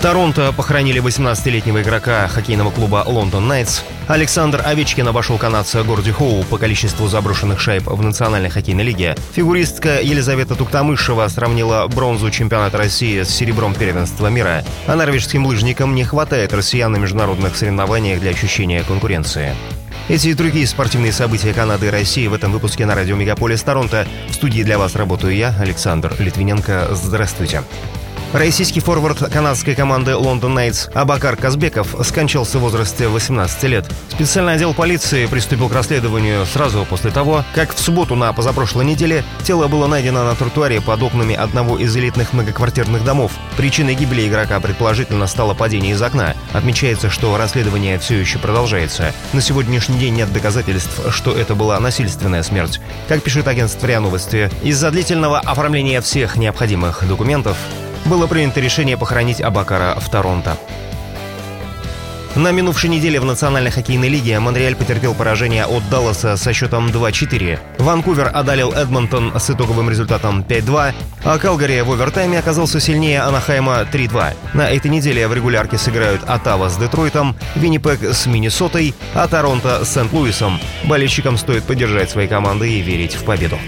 Торонто похоронили 18-летнего игрока хоккейного клуба «Лондон Найтс». Александр Овечкин обошел канадца Горди Хоу по количеству заброшенных шайб в Национальной хоккейной лиге. Фигуристка Елизавета Туктамышева сравнила бронзу чемпионата России с серебром первенства мира. А норвежским лыжникам не хватает россиян на международных соревнованиях для ощущения конкуренции. Эти и другие спортивные события Канады и России в этом выпуске на радио Мегаполис Торонто. В студии для вас работаю я, Александр Литвиненко. Здравствуйте. Российский форвард канадской команды Лондон Найтс Абакар Казбеков скончался в возрасте 18 лет. Специальный отдел полиции приступил к расследованию сразу после того, как в субботу на позапрошлой неделе тело было найдено на тротуаре под окнами одного из элитных многоквартирных домов. Причиной гибели игрока предположительно стало падение из окна. Отмечается, что расследование все еще продолжается. На сегодняшний день нет доказательств, что это была насильственная смерть. Как пишет агентство РИА Новости, из-за длительного оформления всех необходимых документов было принято решение похоронить Абакара в Торонто. На минувшей неделе в Национальной хоккейной лиге Монреаль потерпел поражение от Далласа со счетом 2-4. Ванкувер одолел Эдмонтон с итоговым результатом 5-2, а Калгари в овертайме оказался сильнее Анахайма 3-2. На этой неделе в регулярке сыграют Оттава с Детройтом, Виннипек с Миннесотой, а Торонто с Сент-Луисом. Болельщикам стоит поддержать свои команды и верить в победу.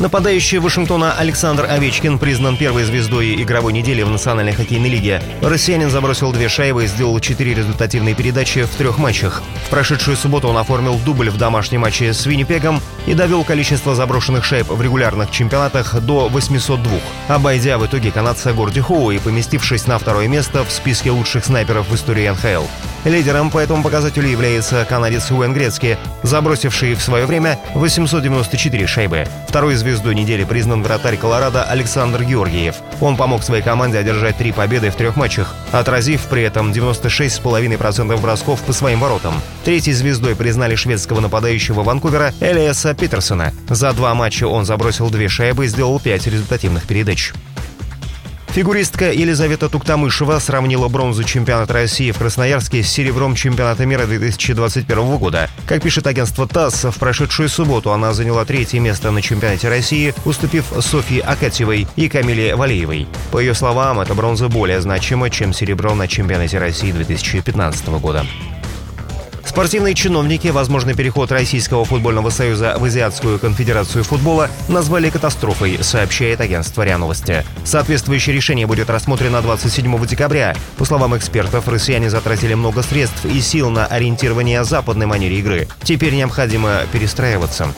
Нападающий Вашингтона Александр Овечкин признан первой звездой игровой недели в Национальной хоккейной лиге. Россиянин забросил две шайбы и сделал четыре результативные передачи в трех матчах. В прошедшую субботу он оформил дубль в домашнем матче с Виннипегом и довел количество заброшенных шайб в регулярных чемпионатах до 802, обойдя в итоге канадца Горди Хоу и поместившись на второе место в списке лучших снайперов в истории НХЛ. Лидером по этому показателю является канадец Уэн Грецки, забросивший в свое время 894 шайбы. Второй звездой недели признан вратарь Колорадо Александр Георгиев. Он помог своей команде одержать три победы в трех матчах, отразив при этом 96,5% бросков по своим воротам. Третьей звездой признали шведского нападающего Ванкувера Элиаса Питерсона. За два матча он забросил две шайбы и сделал пять результативных передач. Фигуристка Елизавета Туктамышева сравнила бронзу чемпионата России в Красноярске с серебром чемпионата мира 2021 года. Как пишет агентство ТАСС, в прошедшую субботу она заняла третье место на чемпионате России, уступив Софье Акатьевой и Камиле Валеевой. По ее словам, эта бронза более значима, чем серебро на чемпионате России 2015 года. Спортивные чиновники возможный переход Российского футбольного союза в Азиатскую конфедерацию футбола назвали катастрофой, сообщает агентство РИА Новости. Соответствующее решение будет рассмотрено 27 декабря. По словам экспертов, россияне затратили много средств и сил на ориентирование западной манере игры. Теперь необходимо перестраиваться.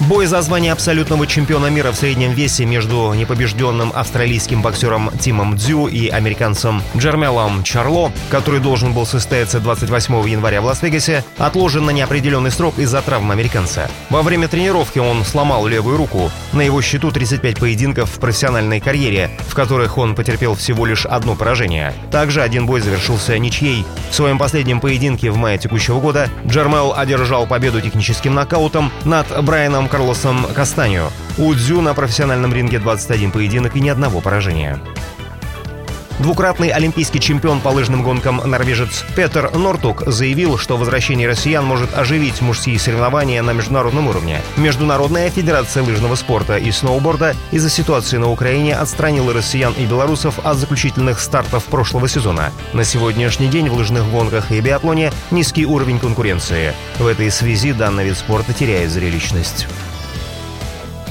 Бой за звание абсолютного чемпиона мира в среднем весе между непобежденным австралийским боксером Тимом Дзю и американцем Джермелом Чарло, который должен был состояться 28 января в Лас-Вегасе, отложен на неопределенный срок из-за травм американца. Во время тренировки он сломал левую руку. На его счету 35 поединков в профессиональной карьере, в которых он потерпел всего лишь одно поражение. Также один бой завершился ничьей. В своем последнем поединке в мае текущего года Джермел одержал победу техническим нокаутом над Брайаном Карлосом Кастанью. У Дзю на профессиональном ринге 21 поединок и ни одного поражения. Двукратный олимпийский чемпион по лыжным гонкам норвежец Петер Нортук заявил, что возвращение россиян может оживить мужские соревнования на международном уровне. Международная федерация лыжного спорта и сноуборда из-за ситуации на Украине отстранила россиян и белорусов от заключительных стартов прошлого сезона. На сегодняшний день в лыжных гонках и биатлоне низкий уровень конкуренции. В этой связи данный вид спорта теряет зрелищность.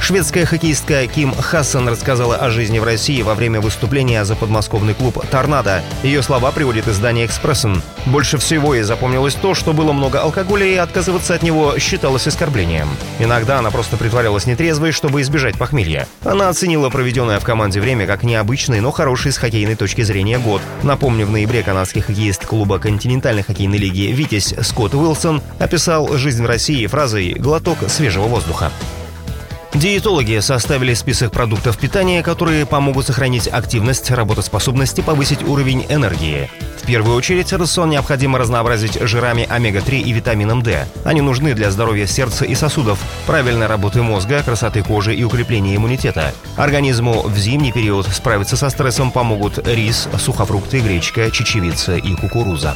Шведская хоккеистка Ким Хассан рассказала о жизни в России во время выступления за подмосковный клуб «Торнадо». Ее слова приводит издание «Экспрессен». Больше всего ей запомнилось то, что было много алкоголя и отказываться от него считалось оскорблением. Иногда она просто притворялась нетрезвой, чтобы избежать похмелья. Она оценила проведенное в команде время как необычный, но хороший с хоккейной точки зрения год. Напомню, в ноябре канадский хоккеист клуба континентальной хоккейной лиги «Витязь» Скотт Уилсон описал жизнь в России фразой «глоток свежего воздуха». Диетологи составили список продуктов питания, которые помогут сохранить активность, работоспособность и повысить уровень энергии. В первую очередь рацион необходимо разнообразить жирами омега-3 и витамином D. Они нужны для здоровья сердца и сосудов, правильной работы мозга, красоты кожи и укрепления иммунитета. Организму в зимний период справиться со стрессом помогут рис, сухофрукты, гречка, чечевица и кукуруза.